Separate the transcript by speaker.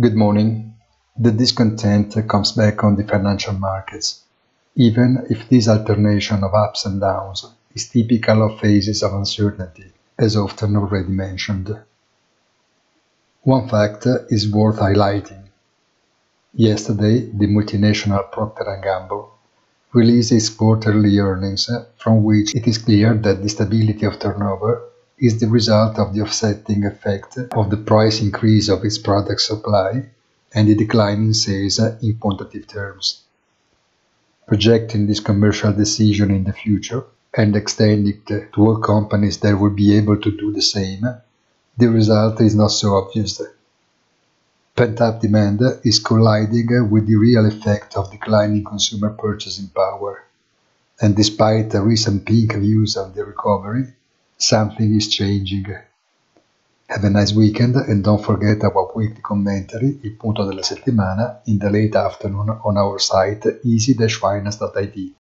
Speaker 1: Good morning. The discontent comes back on the financial markets, even if this alternation of ups and downs is typical of phases of uncertainty, as often already mentioned. One fact is worth highlighting. Yesterday, the multinational Procter & Gamble released its quarterly earnings, from which it is clear that the stability of turnover is the result of the offsetting effect of the price increase of its product supply and the decline in sales in quantitative terms. Projecting this commercial decision in the future and extending it to all companies that will be able to do the same, the result is not so obvious. Pent-up demand is colliding with the real effect of declining consumer purchasing power, and despite the recent pink views of the recovery, Something is changing. Have a nice weekend and don't forget our weekly commentary, il punto della settimana, in the late afternoon on our site easy-finance.it.